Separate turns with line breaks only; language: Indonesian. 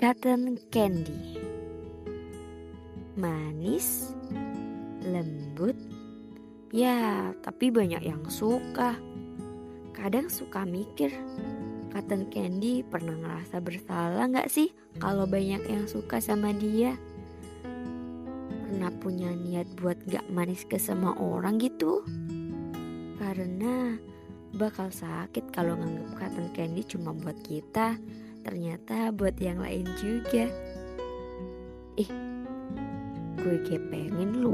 Cotton candy. Manis Lembut. Ya tapi banyak yang suka. Kadang suka mikir Cotton candy pernah ngerasa bersalah gak sih Kalau banyak yang suka sama dia? Pernah punya niat buat gak manis ke semua orang gitu? Karena bakal sakit kalau nganggap cotton candy cuma buat kita ternyata buat yang lain juga. Ih gue kayak pengen lu